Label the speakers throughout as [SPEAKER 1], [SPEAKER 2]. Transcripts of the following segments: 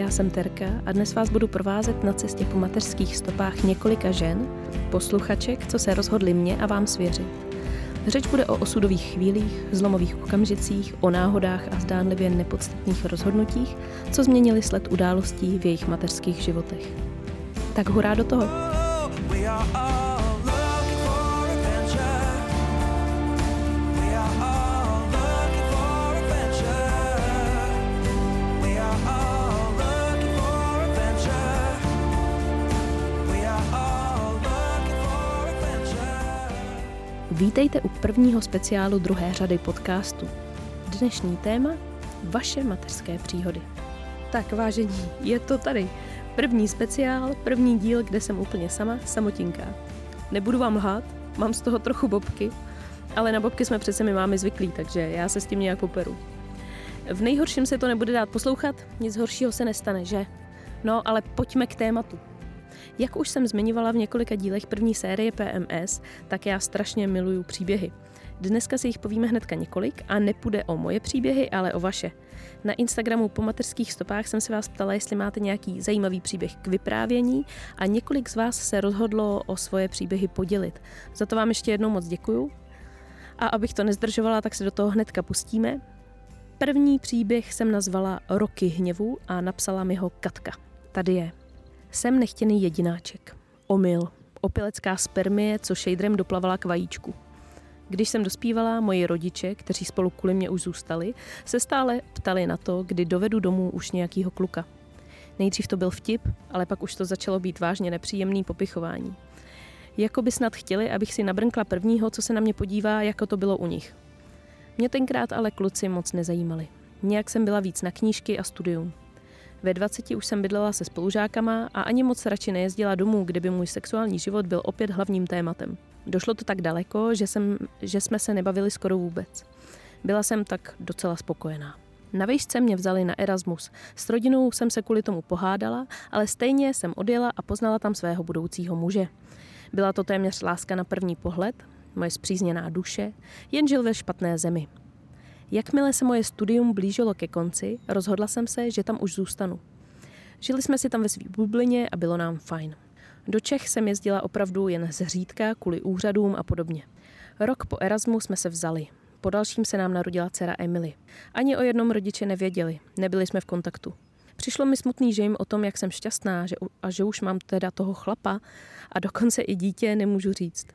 [SPEAKER 1] já jsem Terka a dnes vás budu provázet na cestě po mateřských stopách několika žen, posluchaček, co se rozhodli mě a vám svěřit. Řeč bude o osudových chvílích, zlomových okamžicích, o náhodách a zdánlivě nepodstatných rozhodnutích, co změnili sled událostí v jejich mateřských životech. Tak hurá do toho! Vítejte u prvního speciálu druhé řady podcastu. Dnešní téma vaše mateřské příhody. Tak vážení, je to tady. První speciál, první díl, kde jsem úplně sama, samotinká. Nebudu vám lhát, mám z toho trochu bobky, ale na bobky jsme přece my máme zvyklí, takže já se s tím nějak poperu. V nejhorším se to nebude dát poslouchat, nic horšího se nestane, že? No, ale pojďme k tématu. Jak už jsem zmiňovala v několika dílech první série PMS, tak já strašně miluju příběhy. Dneska si jich povíme hnedka několik a nepůjde o moje příběhy, ale o vaše. Na Instagramu po mateřských stopách jsem se vás ptala, jestli máte nějaký zajímavý příběh k vyprávění a několik z vás se rozhodlo o svoje příběhy podělit. Za to vám ještě jednou moc děkuju. A abych to nezdržovala, tak se do toho hnedka pustíme. První příběh jsem nazvala Roky hněvu a napsala mi ho Katka. Tady je. Jsem nechtěný jedináček. Omyl. Opilecká spermie, co šejdrem doplavala k vajíčku. Když jsem dospívala, moji rodiče, kteří spolu kvůli mě už zůstali, se stále ptali na to, kdy dovedu domů už nějakýho kluka. Nejdřív to byl vtip, ale pak už to začalo být vážně nepříjemný popichování. Jako by snad chtěli, abych si nabrnkla prvního, co se na mě podívá, jako to bylo u nich. Mě tenkrát ale kluci moc nezajímali. Nějak jsem byla víc na knížky a studium. Ve 20 už jsem bydlela se spolužákama a ani moc radši nejezdila domů, kde by můj sexuální život byl opět hlavním tématem. Došlo to tak daleko, že, jsem, že jsme se nebavili skoro vůbec. Byla jsem tak docela spokojená. Na výšce mě vzali na Erasmus. S rodinou jsem se kvůli tomu pohádala, ale stejně jsem odjela a poznala tam svého budoucího muže. Byla to téměř láska na první pohled, moje zpřízněná duše, jen žil ve špatné zemi. Jakmile se moje studium blížilo ke konci, rozhodla jsem se, že tam už zůstanu. Žili jsme si tam ve své bublině a bylo nám fajn. Do Čech jsem jezdila opravdu jen zřídka kvůli úřadům a podobně. Rok po Erasmu jsme se vzali. Po dalším se nám narodila dcera Emily. Ani o jednom rodiče nevěděli, nebyli jsme v kontaktu. Přišlo mi smutný, že jim o tom, jak jsem šťastná že, a že už mám teda toho chlapa a dokonce i dítě nemůžu říct.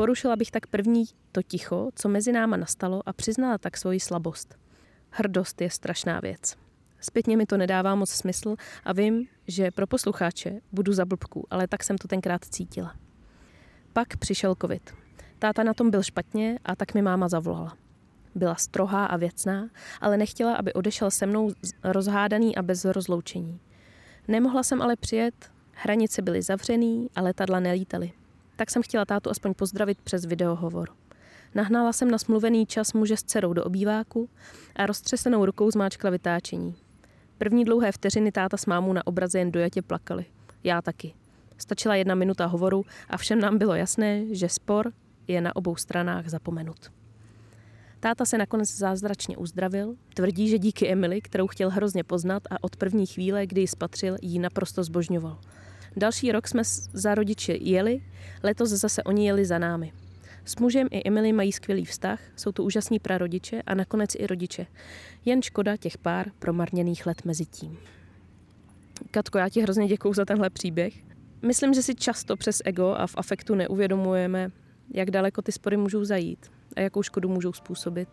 [SPEAKER 1] Porušila bych tak první to ticho, co mezi náma nastalo a přiznala tak svoji slabost. Hrdost je strašná věc. Zpětně mi to nedává moc smysl a vím, že pro poslucháče budu za blbku, ale tak jsem to tenkrát cítila. Pak přišel covid. Táta na tom byl špatně a tak mi máma zavolala. Byla strohá a věcná, ale nechtěla, aby odešel se mnou rozhádaný a bez rozloučení. Nemohla jsem ale přijet, hranice byly zavřený a letadla nelítaly tak jsem chtěla tátu aspoň pozdravit přes videohovor. Nahnala jsem na smluvený čas muže s dcerou do obýváku a roztřesenou rukou zmáčkla vytáčení. První dlouhé vteřiny táta s mámou na obraze jen dojatě plakali. Já taky. Stačila jedna minuta hovoru a všem nám bylo jasné, že spor je na obou stranách zapomenut. Táta se nakonec zázračně uzdravil, tvrdí, že díky Emily, kterou chtěl hrozně poznat a od první chvíle, kdy ji spatřil, ji naprosto zbožňoval – Další rok jsme za rodiče jeli, letos zase oni jeli za námi. S mužem i Emily mají skvělý vztah, jsou to úžasní prarodiče a nakonec i rodiče. Jen škoda těch pár promarněných let mezi tím. Katko, já ti hrozně děkuju za tenhle příběh. Myslím, že si často přes ego a v afektu neuvědomujeme, jak daleko ty spory můžou zajít a jakou škodu můžou způsobit.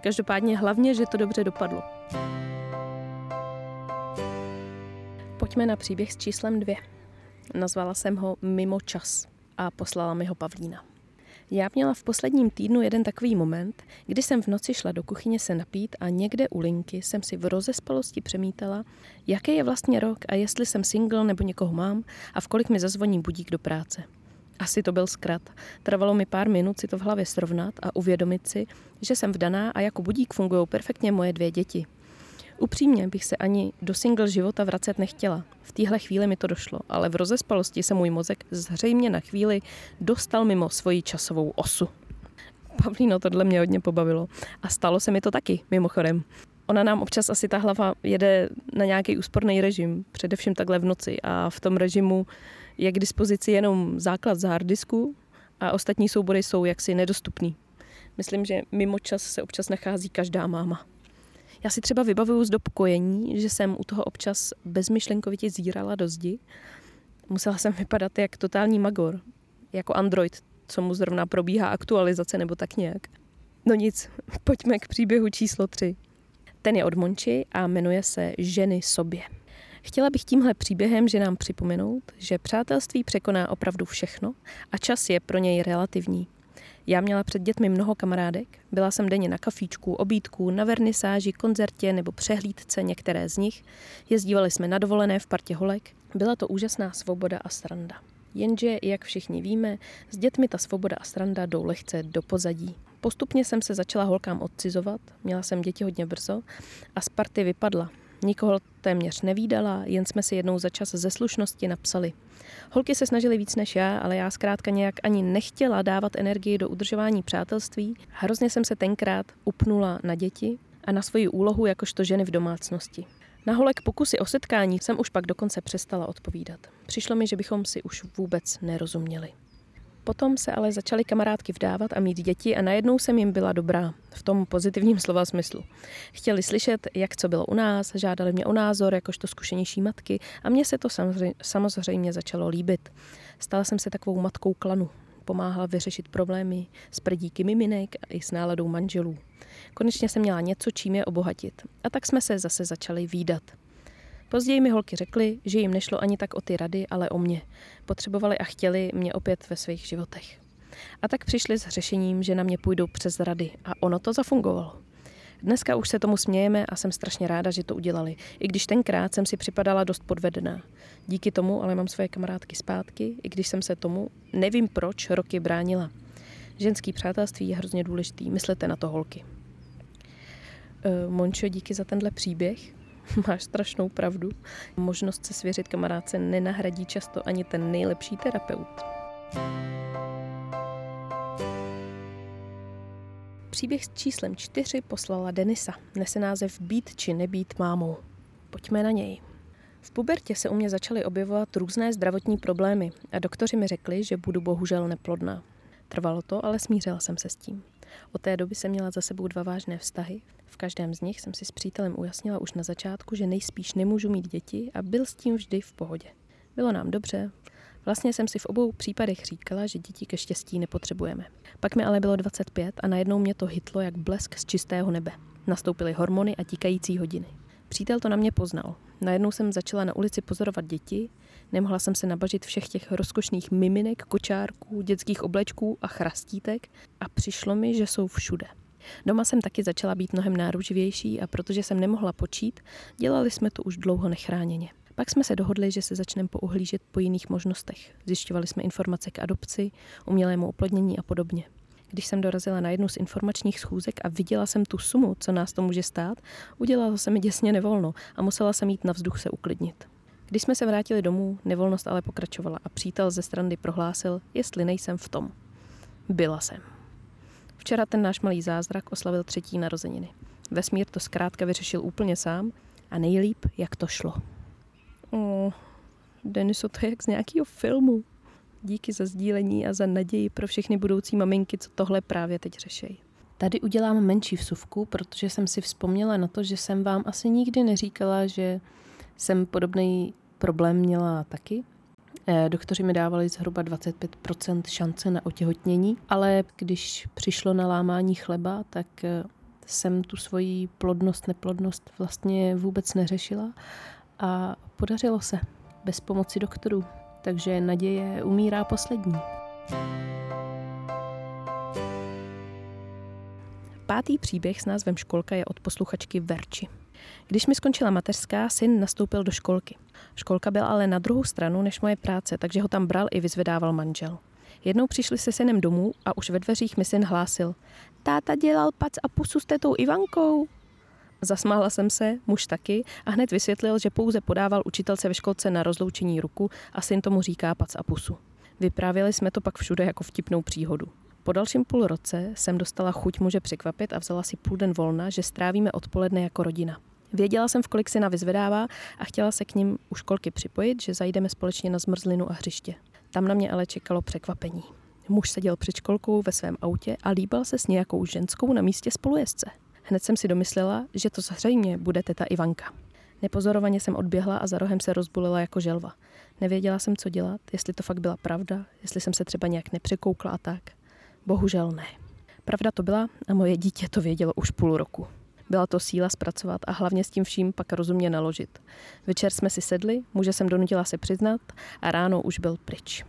[SPEAKER 1] Každopádně hlavně, že to dobře dopadlo. Pojďme na příběh s číslem dvě. Nazvala jsem ho Mimo čas a poslala mi ho Pavlína. Já měla v posledním týdnu jeden takový moment, kdy jsem v noci šla do kuchyně se napít a někde u linky jsem si v rozespalosti přemítala, jaký je vlastně rok a jestli jsem single nebo někoho mám a v kolik mi zazvoní budík do práce. Asi to byl zkrat. Trvalo mi pár minut si to v hlavě srovnat a uvědomit si, že jsem vdaná a jako budík fungují perfektně moje dvě děti. Upřímně bych se ani do single života vracet nechtěla. V téhle chvíli mi to došlo, ale v rozespalosti se můj mozek zřejmě na chvíli dostal mimo svoji časovou osu. Pavlíno, tohle mě hodně pobavilo. A stalo se mi to taky, mimochodem. Ona nám občas asi ta hlava jede na nějaký úsporný režim, především takhle v noci. A v tom režimu je k dispozici jenom základ z harddisku a ostatní soubory jsou jaksi nedostupný. Myslím, že mimo čas se občas nachází každá máma. Já si třeba vybavuju z dob kojení, že jsem u toho občas bezmyšlenkovitě zírala do zdi. Musela jsem vypadat jak totální magor, jako android, co mu zrovna probíhá aktualizace nebo tak nějak. No nic, pojďme k příběhu číslo 3. Ten je od Monči a jmenuje se Ženy sobě. Chtěla bych tímhle příběhem že nám připomenout, že přátelství překoná opravdu všechno a čas je pro něj relativní. Já měla před dětmi mnoho kamarádek, byla jsem denně na kafíčku, obídku, na vernisáži, koncertě nebo přehlídce některé z nich, jezdívali jsme na dovolené v partě holek, byla to úžasná svoboda a sranda. Jenže, jak všichni víme, s dětmi ta svoboda a sranda jdou lehce do pozadí. Postupně jsem se začala holkám odcizovat, měla jsem děti hodně brzo a z party vypadla. Nikoho téměř nevídala, jen jsme si jednou za čas ze slušnosti napsali. Holky se snažily víc než já, ale já zkrátka nějak ani nechtěla dávat energii do udržování přátelství. Hrozně jsem se tenkrát upnula na děti a na svoji úlohu jakožto ženy v domácnosti. Na holek pokusy o setkání jsem už pak dokonce přestala odpovídat. Přišlo mi, že bychom si už vůbec nerozuměli. Potom se ale začaly kamarádky vdávat a mít děti a najednou jsem jim byla dobrá, v tom pozitivním slova smyslu. Chtěli slyšet, jak co bylo u nás, žádali mě o názor, jakožto zkušenější matky a mně se to samozřejmě, začalo líbit. Stala jsem se takovou matkou klanu. Pomáhala vyřešit problémy s prdíky miminek i s náladou manželů. Konečně jsem měla něco, čím je obohatit. A tak jsme se zase začali výdat. Později mi holky řekly, že jim nešlo ani tak o ty rady, ale o mě. Potřebovali a chtěli mě opět ve svých životech. A tak přišli s řešením, že na mě půjdou přes rady a ono to zafungovalo. Dneska už se tomu smějeme a jsem strašně ráda, že to udělali, i když tenkrát jsem si připadala dost podvedená. Díky tomu ale mám svoje kamarádky zpátky, i když jsem se tomu, nevím proč, roky bránila. Ženský přátelství je hrozně důležitý, myslete na to holky. E, Mončo, díky za tenhle příběh. Máš strašnou pravdu. Možnost se svěřit kamarádce nenahradí často ani ten nejlepší terapeut. Příběh s číslem čtyři poslala Denisa. Nese název Být či nebýt mámou. Pojďme na něj. V pubertě se u mě začaly objevovat různé zdravotní problémy a doktoři mi řekli, že budu bohužel neplodná. Trvalo to, ale smířila jsem se s tím. Od té doby jsem měla za sebou dva vážné vztahy. V každém z nich jsem si s přítelem ujasnila už na začátku, že nejspíš nemůžu mít děti a byl s tím vždy v pohodě. Bylo nám dobře, Vlastně jsem si v obou případech říkala, že děti ke štěstí nepotřebujeme. Pak mi ale bylo 25 a najednou mě to hitlo jak blesk z čistého nebe. Nastoupily hormony a tíkající hodiny. Přítel to na mě poznal. Najednou jsem začala na ulici pozorovat děti, nemohla jsem se nabažit všech těch rozkošných miminek, kočárků, dětských oblečků a chrastítek a přišlo mi, že jsou všude. Doma jsem taky začala být mnohem náruživější a protože jsem nemohla počít, dělali jsme to už dlouho nechráněně. Pak jsme se dohodli, že se začneme pouhlížet po jiných možnostech. Zjišťovali jsme informace k adopci, umělému oplodnění a podobně. Když jsem dorazila na jednu z informačních schůzek a viděla jsem tu sumu, co nás to může stát, udělalo se mi děsně nevolno a musela jsem jít na vzduch se uklidnit. Když jsme se vrátili domů, nevolnost ale pokračovala a přítel ze strany prohlásil, jestli nejsem v tom. Byla jsem. Včera ten náš malý zázrak oslavil třetí narozeniny. Vesmír to zkrátka vyřešil úplně sám a nejlíp, jak to šlo. Oh, Deniso, to je jak z nějakého filmu. Díky za sdílení a za naději pro všechny budoucí maminky, co tohle právě teď řešejí. Tady udělám menší vsuvku, protože jsem si vzpomněla na to, že jsem vám asi nikdy neříkala, že jsem podobný problém měla taky. Eh, doktoři mi dávali zhruba 25% šance na otěhotnění, ale když přišlo na lámání chleba, tak eh, jsem tu svoji plodnost, neplodnost vlastně vůbec neřešila a podařilo se bez pomoci doktorů. Takže naděje umírá poslední. Pátý příběh s názvem Školka je od posluchačky Verči. Když mi skončila mateřská, syn nastoupil do školky. Školka byla ale na druhou stranu než moje práce, takže ho tam bral i vyzvedával manžel. Jednou přišli se synem domů a už ve dveřích mi syn hlásil. Táta dělal pac a pusu s tetou Ivankou. Zasmála jsem se, muž taky, a hned vysvětlil, že pouze podával učitelce ve školce na rozloučení ruku a syn tomu říká pac a pusu. Vyprávěli jsme to pak všude jako vtipnou příhodu. Po dalším půl roce jsem dostala chuť muže překvapit a vzala si půl den volna, že strávíme odpoledne jako rodina. Věděla jsem, v kolik syna vyzvedává a chtěla se k ním u školky připojit, že zajdeme společně na zmrzlinu a hřiště. Tam na mě ale čekalo překvapení. Muž seděl před školkou ve svém autě a líbal se s nějakou ženskou na místě spolujezdce. Hned jsem si domyslela, že to zřejmě bude teta Ivanka. Nepozorovaně jsem odběhla a za rohem se rozbulila jako želva. Nevěděla jsem, co dělat, jestli to fakt byla pravda, jestli jsem se třeba nějak nepřekoukla a tak. Bohužel ne. Pravda to byla a moje dítě to vědělo už půl roku. Byla to síla zpracovat a hlavně s tím vším pak rozumně naložit. Večer jsme si sedli, muže jsem donutila se přiznat a ráno už byl pryč.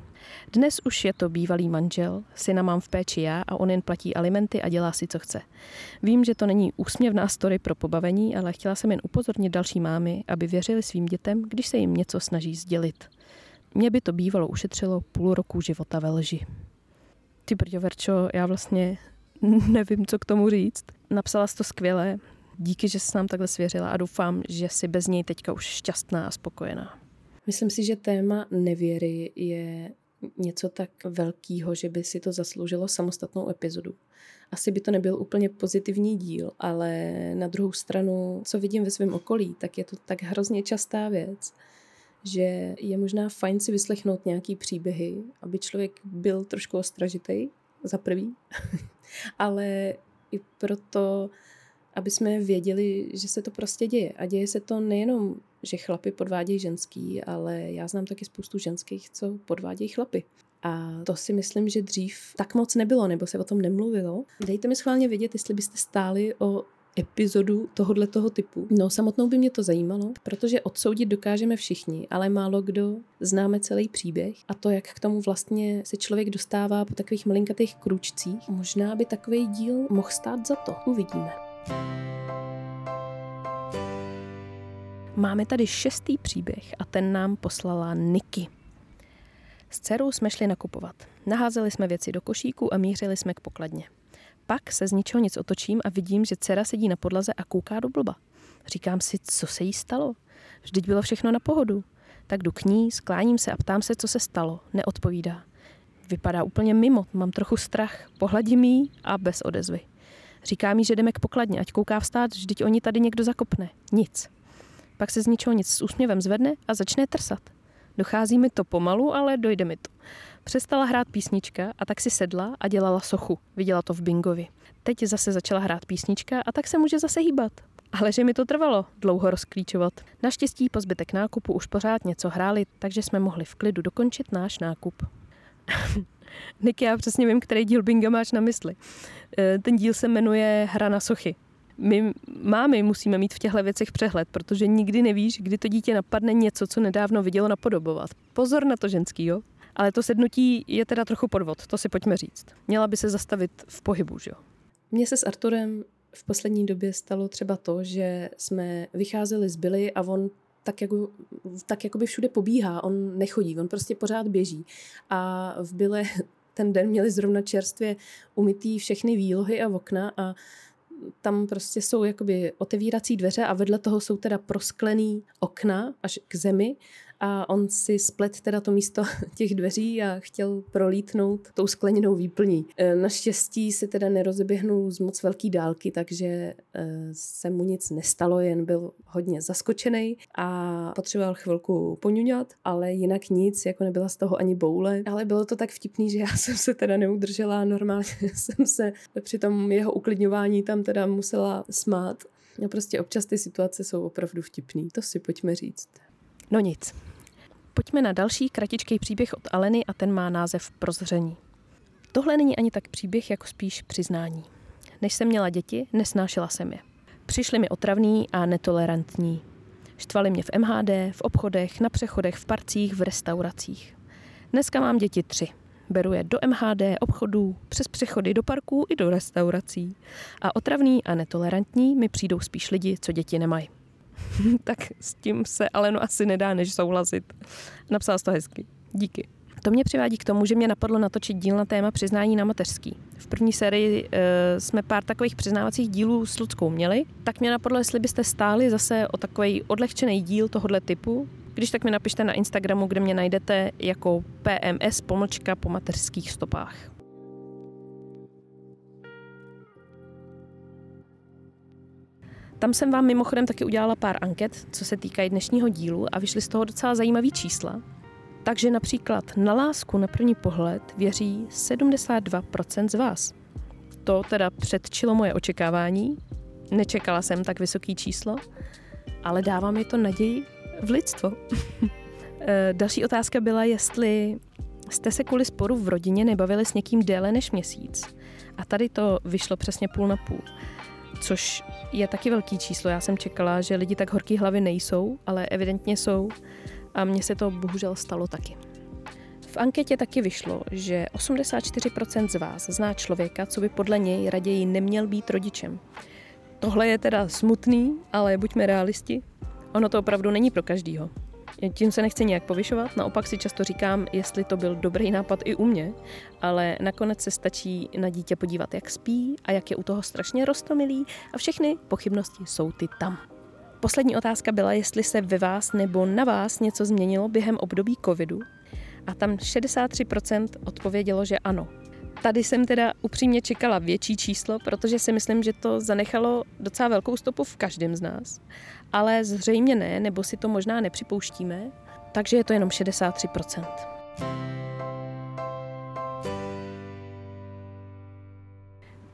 [SPEAKER 1] Dnes už je to bývalý manžel, syna mám v péči já a on jen platí alimenty a dělá si, co chce. Vím, že to není úsměvná story pro pobavení, ale chtěla jsem jen upozornit další mámy, aby věřili svým dětem, když se jim něco snaží sdělit. Mě by to bývalo ušetřilo půl roku života ve lži. Ty brďo, Verčo, já vlastně nevím, co k tomu říct. Napsala jsi to skvěle, díky, že jsi nám takhle svěřila a doufám, že jsi bez něj teďka už šťastná a spokojená.
[SPEAKER 2] Myslím si, že téma nevěry je něco tak velkého, že by si to zasloužilo samostatnou epizodu. Asi by to nebyl úplně pozitivní díl, ale na druhou stranu, co vidím ve svém okolí, tak je to tak hrozně častá věc, že je možná fajn si vyslechnout nějaký příběhy, aby člověk byl trošku ostražitý, za prvý, ale i proto, aby jsme věděli, že se to prostě děje. A děje se to nejenom, že chlapy podvádějí ženský, ale já znám taky spoustu ženských, co podvádějí chlapy. A to si myslím, že dřív tak moc nebylo, nebo se o tom nemluvilo. Dejte mi schválně vědět, jestli byste stáli o epizodu tohohle toho typu. No, samotnou by mě to zajímalo, protože odsoudit dokážeme všichni, ale málo kdo známe celý příběh a to, jak k tomu vlastně se člověk dostává po takových malinkatých kručcích. Možná by takový díl mohl stát za to. Uvidíme.
[SPEAKER 1] Máme tady šestý příběh a ten nám poslala Niky. S dcerou jsme šli nakupovat. Naházeli jsme věci do košíku a mířili jsme k pokladně. Pak se z ničeho nic otočím a vidím, že dcera sedí na podlaze a kouká do blba. Říkám si, co se jí stalo? Vždyť bylo všechno na pohodu. Tak jdu k ní, skláním se a ptám se, co se stalo. Neodpovídá. Vypadá úplně mimo, mám trochu strach. Pohladím jí a bez odezvy. Říká mi, že jdeme k pokladně, ať kouká vstát, vždyť oni tady někdo zakopne. Nic. Pak se z ničeho nic s úsměvem zvedne a začne trsat. Dochází mi to pomalu, ale dojde mi to. Přestala hrát písnička a tak si sedla a dělala sochu. Viděla to v Bingovi. Teď zase začala hrát písnička a tak se může zase hýbat. Ale že mi to trvalo dlouho rozklíčovat. Naštěstí po zbytek nákupu už pořád něco hráli, takže jsme mohli v klidu dokončit náš nákup. Nick, já přesně vím, který díl Binga máš na mysli. E, ten díl se jmenuje Hra na sochy. My mámy musíme mít v těchto věcech přehled, protože nikdy nevíš, kdy to dítě napadne něco, co nedávno vidělo napodobovat. Pozor na to ženský, jo? Ale to sednutí je teda trochu podvod, to si pojďme říct. Měla by se zastavit v pohybu, že jo?
[SPEAKER 2] Mně se s Arturem v poslední době stalo třeba to, že jsme vycházeli z Billy a on tak, jako, tak jako by všude pobíhá, on nechodí, on prostě pořád běží. A v Byle ten den měli zrovna čerstvě umytý všechny výlohy a okna a tam prostě jsou jakoby otevírací dveře a vedle toho jsou teda prosklený okna až k zemi a on si splet teda to místo těch dveří a chtěl prolítnout tou skleněnou výplní. E, naštěstí se teda nerozeběhnul z moc velký dálky, takže e, se mu nic nestalo, jen byl hodně zaskočený a potřeboval chvilku poňuňat, ale jinak nic, jako nebyla z toho ani boule. Ale bylo to tak vtipný, že já jsem se teda neudržela, normálně jsem se při tom jeho uklidňování tam teda musela smát. A prostě občas ty situace jsou opravdu vtipný, to si pojďme říct.
[SPEAKER 1] No nic. Pojďme na další kratičký příběh od Aleny a ten má název Prozření. Tohle není ani tak příběh, jako spíš přiznání. Než jsem měla děti, nesnášela jsem je. Přišli mi otravní a netolerantní. Štvali mě v MHD, v obchodech, na přechodech, v parcích, v restauracích. Dneska mám děti tři. Beru je do MHD, obchodů, přes přechody do parků i do restaurací. A otravný a netolerantní mi přijdou spíš lidi, co děti nemají. tak s tím se ale no asi nedá než souhlasit. Napsala to hezky. Díky. To mě přivádí k tomu, že mě napadlo natočit díl na téma přiznání na mateřský. V první sérii e, jsme pár takových přiznávacích dílů s Ludskou měli, tak mě napadlo, jestli byste stáli zase o takový odlehčený díl tohohle typu. Když tak mi napište na Instagramu, kde mě najdete jako PMS pomlčka po mateřských stopách. Tam jsem vám mimochodem taky udělala pár anket, co se týkají dnešního dílu a vyšly z toho docela zajímavý čísla. Takže například na lásku na první pohled věří 72% z vás. To teda předčilo moje očekávání. Nečekala jsem tak vysoký číslo, ale dává mi to naději v lidstvo. Eh, další otázka byla, jestli jste se kvůli sporu v rodině nebavili s někým déle než měsíc. A tady to vyšlo přesně půl na půl. Což je taky velký číslo. Já jsem čekala, že lidi tak horký hlavy nejsou, ale evidentně jsou a mně se to bohužel stalo taky. V anketě taky vyšlo, že 84% z vás zná člověka, co by podle něj raději neměl být rodičem. Tohle je teda smutný, ale buďme realisti. Ono to opravdu není pro každýho. Tím se nechci nějak povyšovat, naopak si často říkám, jestli to byl dobrý nápad i u mě, ale nakonec se stačí na dítě podívat, jak spí a jak je u toho strašně rostomilý a všechny pochybnosti jsou ty tam. Poslední otázka byla, jestli se ve vás nebo na vás něco změnilo během období covidu. A tam 63% odpovědělo, že ano. Tady jsem teda upřímně čekala větší číslo, protože si myslím, že to zanechalo docela velkou stopu v každém z nás. Ale zřejmě ne, nebo si to možná nepřipouštíme, takže je to jenom 63%.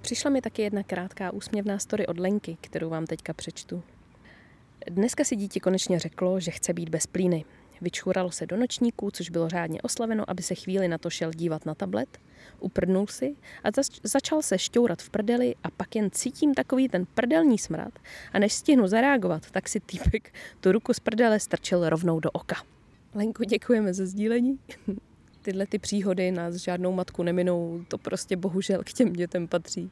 [SPEAKER 1] Přišla mi taky jedna krátká úsměvná story od Lenky, kterou vám teďka přečtu. Dneska si dítě konečně řeklo, že chce být bez plíny. Vyčuralo se do nočníků, což bylo řádně oslaveno, aby se chvíli na to šel dívat na tablet. Uprdnul si a zač- začal se šťourat v prdeli a pak jen cítím takový ten prdelní smrad a než stihnu zareagovat, tak si týpek tu ruku z prdele strčil rovnou do oka. Lenko, děkujeme za sdílení. Tyhle ty příhody nás žádnou matku neminou, to prostě bohužel k těm dětem patří.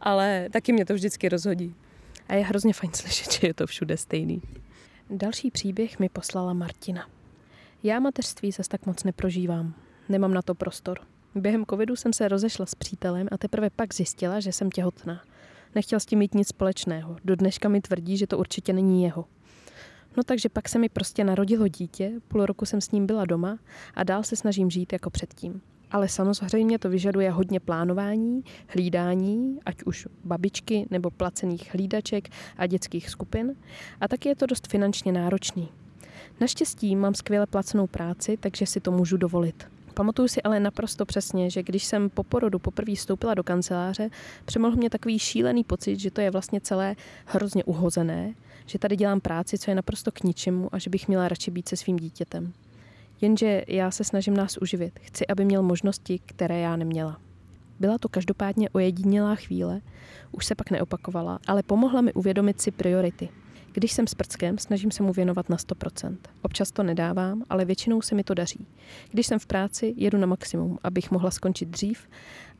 [SPEAKER 1] Ale taky mě to vždycky rozhodí. A je hrozně fajn slyšet, že je to všude stejný. Další příběh mi poslala Martina. Já mateřství zase tak moc neprožívám. Nemám na to prostor. Během covidu jsem se rozešla s přítelem a teprve pak zjistila, že jsem těhotná. Nechtěl s tím mít nic společného. Do dneška mi tvrdí, že to určitě není jeho. No takže pak se mi prostě narodilo dítě, půl roku jsem s ním byla doma a dál se snažím žít jako předtím. Ale samozřejmě to vyžaduje hodně plánování, hlídání, ať už babičky nebo placených hlídaček a dětských skupin. A taky je to dost finančně náročný. Naštěstí mám skvěle placenou práci, takže si to můžu dovolit. Pamatuju si ale naprosto přesně, že když jsem po porodu poprvé vstoupila do kanceláře, přemohl mě takový šílený pocit, že to je vlastně celé hrozně uhozené, že tady dělám práci, co je naprosto k ničemu a že bych měla radši být se svým dítětem. Jenže já se snažím nás uživit. Chci, aby měl možnosti, které já neměla. Byla to každopádně ojedinělá chvíle, už se pak neopakovala, ale pomohla mi uvědomit si priority. Když jsem s prckem, snažím se mu věnovat na 100%. Občas to nedávám, ale většinou se mi to daří. Když jsem v práci, jedu na maximum, abych mohla skončit dřív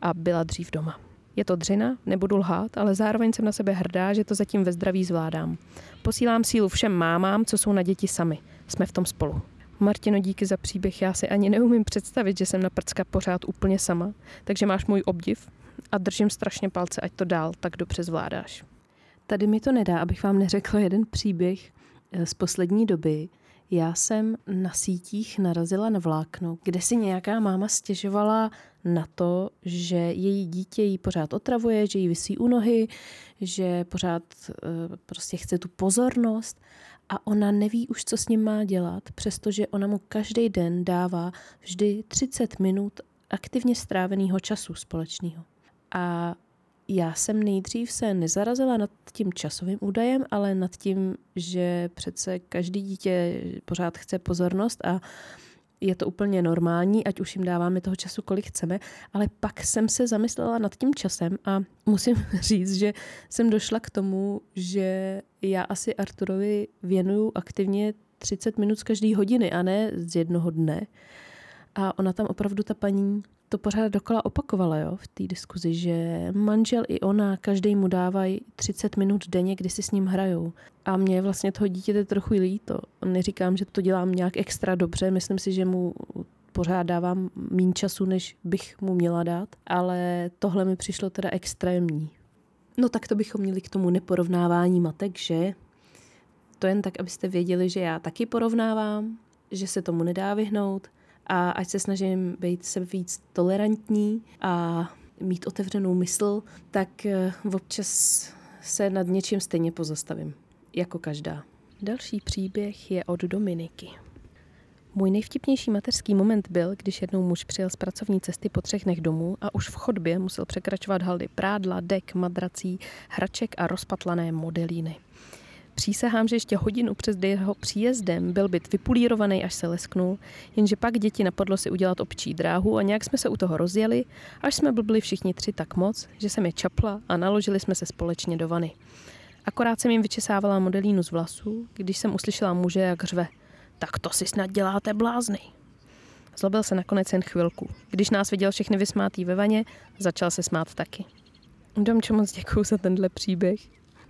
[SPEAKER 1] a byla dřív doma. Je to dřina, nebudu lhát, ale zároveň jsem na sebe hrdá, že to zatím ve zdraví zvládám. Posílám sílu všem mámám, co jsou na děti sami. Jsme v tom spolu. Martino, díky za příběh. Já si ani neumím představit, že jsem na prcka pořád úplně sama, takže máš můj obdiv a držím strašně palce, ať to dál tak dobře zvládáš. Tady mi to nedá, abych vám neřekla jeden příběh eh, z poslední doby. Já jsem na sítích narazila na vlákno, kde si nějaká máma stěžovala na to, že její dítě jí pořád otravuje, že jí vysí u nohy, že pořád uh, prostě chce tu pozornost a ona neví už, co s ním má dělat, přestože ona mu každý den dává vždy 30 minut aktivně stráveného času společného. A já jsem nejdřív se nezarazila nad tím časovým údajem, ale nad tím, že přece každý dítě pořád chce pozornost a je to úplně normální, ať už jim dáváme toho času, kolik chceme, ale pak jsem se zamyslela nad tím časem a musím říct, že jsem došla k tomu, že já asi Arturovi věnuju aktivně 30 minut z každé hodiny a ne z jednoho dne. A ona tam opravdu, ta paní, to pořád dokola opakovala jo, v té diskuzi, že manžel i ona, každý mu dávají 30 minut denně, kdy si s ním hrajou. A mě vlastně toho dítěte trochu líto. Neříkám, že to dělám nějak extra dobře, myslím si, že mu pořád dávám méně času, než bych mu měla dát, ale tohle mi přišlo teda extrémní. No tak to bychom měli k tomu neporovnávání matek, že? To jen tak, abyste věděli, že já taky porovnávám, že se tomu nedá vyhnout a ať se snažím být se víc tolerantní a mít otevřenou mysl, tak eh, občas se nad něčím stejně pozastavím, jako každá. Další příběh je od Dominiky. Můj nejvtipnější mateřský moment byl, když jednou muž přijel z pracovní cesty po třech dnech domů a už v chodbě musel překračovat haldy prádla, dek, madrací, hraček a rozpatlané modelíny. Přísahám, že ještě hodinu před jeho příjezdem byl byt vypulírovaný, až se lesknul, jenže pak děti napadlo si udělat občí dráhu a nějak jsme se u toho rozjeli, až jsme blbli všichni tři tak moc, že jsem je čapla a naložili jsme se společně do vany. Akorát jsem jim vyčesávala modelínu z vlasů, když jsem uslyšela muže, jak řve. Tak to si snad děláte blázny. Zlobil se nakonec jen chvilku. Když nás viděl všechny vysmátý ve vaně, začal se smát taky. Domčo, moc děkuju za tenhle příběh.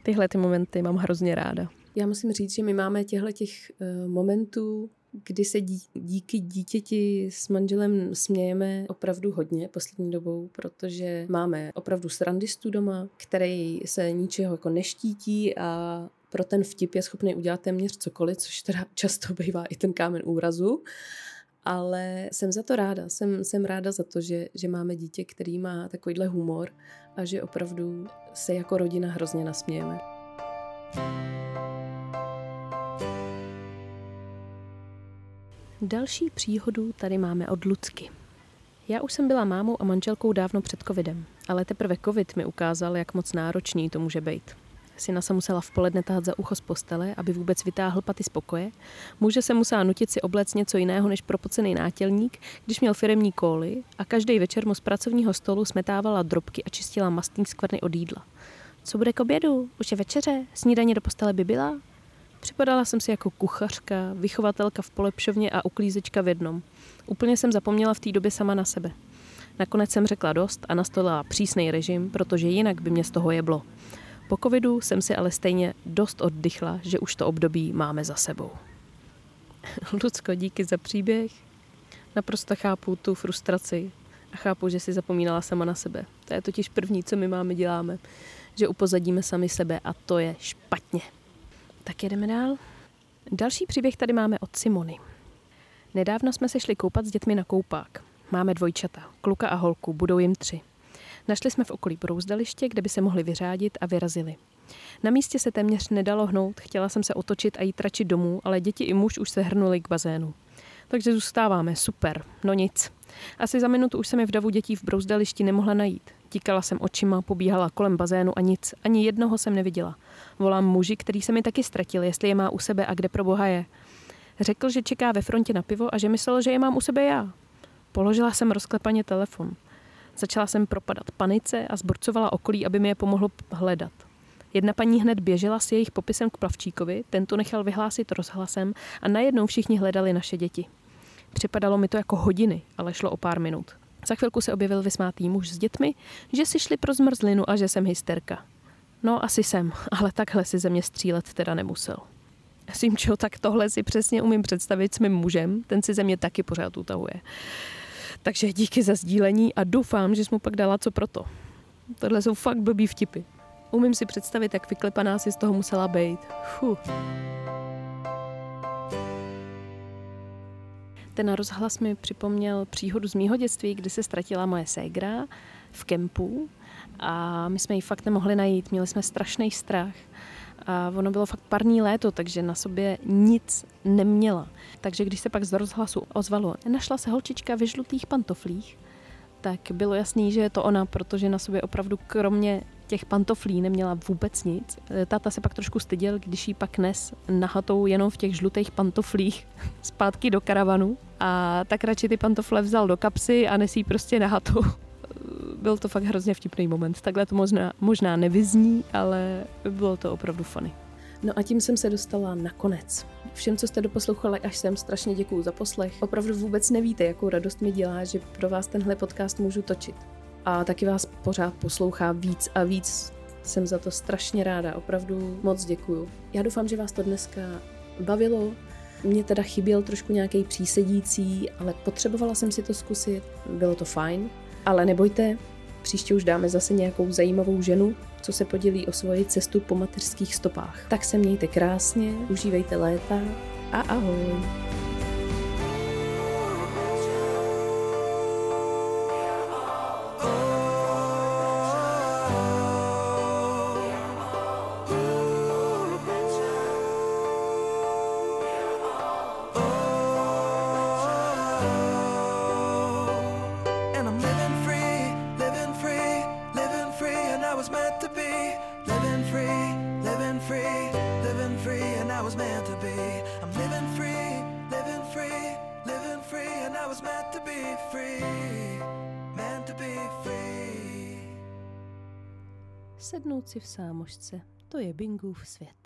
[SPEAKER 1] Tyhle ty momenty mám hrozně ráda.
[SPEAKER 2] Já musím říct, že my máme těchto těch uh, momentů, kdy se dí, díky dítěti s manželem smějeme opravdu hodně poslední dobou, protože máme opravdu srandistu doma, který se ničeho jako neštítí a pro ten vtip je schopný udělat téměř cokoliv, což teda často bývá i ten kámen úrazu. Ale jsem za to ráda. Jsem, jsem ráda za to, že, že máme dítě, který má takovýhle humor a že opravdu se jako rodina hrozně nasmějeme.
[SPEAKER 1] Další příhodu tady máme od Lucky. Já už jsem byla mámou a manželkou dávno před covidem, ale teprve covid mi ukázal, jak moc náročný to může být. Syna se musela v poledne tahat za ucho z postele, aby vůbec vytáhl paty z pokoje. Muže se musela nutit si oblec něco jiného než propocený nátělník, když měl firemní kóly a každý večer mu z pracovního stolu smetávala drobky a čistila mastný skvrny od jídla. Co bude k obědu? Už je večeře? Snídaně do postele by byla? Připadala jsem si jako kuchařka, vychovatelka v polepšovně a uklízečka v jednom. Úplně jsem zapomněla v té době sama na sebe. Nakonec jsem řekla dost a nastolila přísný režim, protože jinak by mě z toho jeblo. Po covidu jsem si ale stejně dost oddychla, že už to období máme za sebou. Lucko, díky za příběh. Naprosto chápu tu frustraci a chápu, že si zapomínala sama na sebe. To je totiž první, co my máme děláme, že upozadíme sami sebe a to je špatně. Tak jedeme dál. Další příběh tady máme od Simony. Nedávno jsme se šli koupat s dětmi na koupák. Máme dvojčata, kluka a holku, budou jim tři. Našli jsme v okolí brouzdaliště, kde by se mohli vyřádit a vyrazili. Na místě se téměř nedalo hnout, chtěla jsem se otočit a jít tračit domů, ale děti i muž už se hrnuli k bazénu. Takže zůstáváme, super, no nic. Asi za minutu už jsem je v davu dětí v brouzdališti nemohla najít. Tíkala jsem očima, pobíhala kolem bazénu a nic, ani jednoho jsem neviděla. Volám muži, který se mi taky ztratil, jestli je má u sebe a kde pro boha je. Řekl, že čeká ve frontě na pivo a že myslel, že je mám u sebe já. Položila jsem rozklepaně telefon. Začala jsem propadat panice a zborcovala okolí, aby mi je pomohlo hledat. Jedna paní hned běžela s jejich popisem k plavčíkovi, tento nechal vyhlásit rozhlasem a najednou všichni hledali naše děti. Připadalo mi to jako hodiny, ale šlo o pár minut. Za chvilku se objevil vysmátý muž s dětmi, že si šli pro zmrzlinu a že jsem hysterka. No, asi jsem, ale takhle si ze mě střílet teda nemusel. Simčo, tak tohle si přesně umím představit s mým mužem, ten si ze mě taky pořád utahuje. Takže díky za sdílení a doufám, že jsi mu pak dala co proto. Tohle jsou fakt blbý vtipy. Umím si představit, jak vyklepaná si z toho musela být. Fuh. Ten rozhlas mi připomněl příhodu z mýho dětství, kdy se ztratila moje ségra v kempu a my jsme ji fakt nemohli najít. Měli jsme strašný strach. A ono bylo fakt parní léto, takže na sobě nic neměla. Takže když se pak z rozhlasu ozvalo, našla se holčička ve žlutých pantoflích, tak bylo jasný, že je to ona, protože na sobě opravdu kromě těch pantoflí neměla vůbec nic. Táta se pak trošku styděl, když jí pak nes nahatou jenom v těch žlutých pantoflích zpátky do karavanu a tak radši ty pantofle vzal do kapsy a nesí prostě nahatou byl to fakt hrozně vtipný moment. Takhle to možná, možná nevyzní, ale bylo to opravdu funny.
[SPEAKER 2] No a tím jsem se dostala na konec.
[SPEAKER 1] Všem, co jste doposlouchali až sem, strašně děkuju za poslech. Opravdu vůbec nevíte, jakou radost mi dělá, že pro vás tenhle podcast můžu točit. A taky vás pořád poslouchá víc a víc. Jsem za to strašně ráda, opravdu moc děkuju. Já doufám, že vás to dneska bavilo. Mně teda chyběl trošku nějaký přísedící, ale potřebovala jsem si to zkusit, bylo to fajn. Ale nebojte, příště už dáme zase nějakou zajímavou ženu, co se podělí o svoji cestu po mateřských stopách. Tak se mějte krásně, užívejte léta a ahoj! V sámošce, to je Bingův svět.